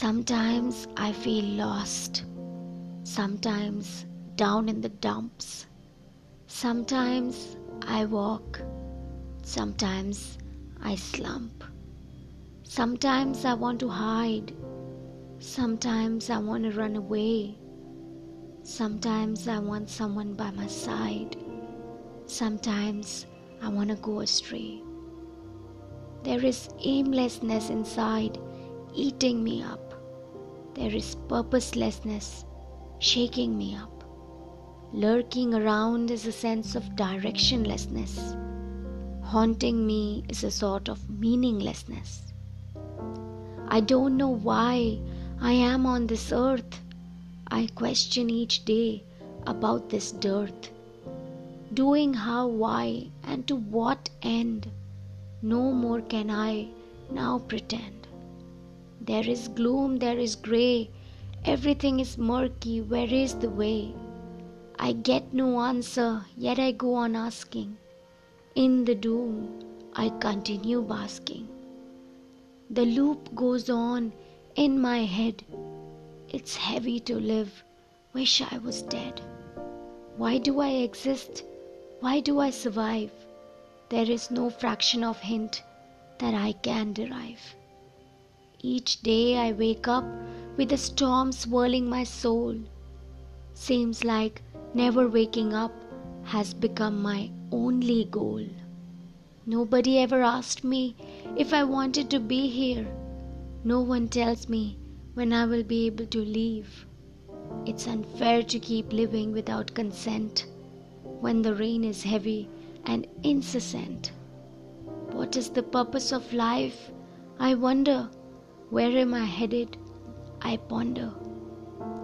Sometimes I feel lost. Sometimes down in the dumps. Sometimes I walk. Sometimes I slump. Sometimes I want to hide. Sometimes I want to run away. Sometimes I want someone by my side. Sometimes I want to go astray. There is aimlessness inside eating me up. There is purposelessness shaking me up. Lurking around is a sense of directionlessness. Haunting me is a sort of meaninglessness. I don't know why I am on this earth. I question each day about this dearth. Doing how, why, and to what end? No more can I now pretend. There is gloom, there is grey, everything is murky. Where is the way? I get no answer, yet I go on asking. In the doom, I continue basking. The loop goes on in my head. It's heavy to live, wish I was dead. Why do I exist? Why do I survive? There is no fraction of hint that I can derive. Each day I wake up with a storm swirling my soul. Seems like never waking up has become my only goal. Nobody ever asked me if I wanted to be here. No one tells me when I will be able to leave. It's unfair to keep living without consent when the rain is heavy and incessant. What is the purpose of life? I wonder. Where am I headed? I ponder.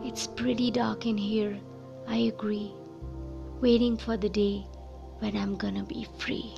It's pretty dark in here, I agree, waiting for the day when I'm gonna be free.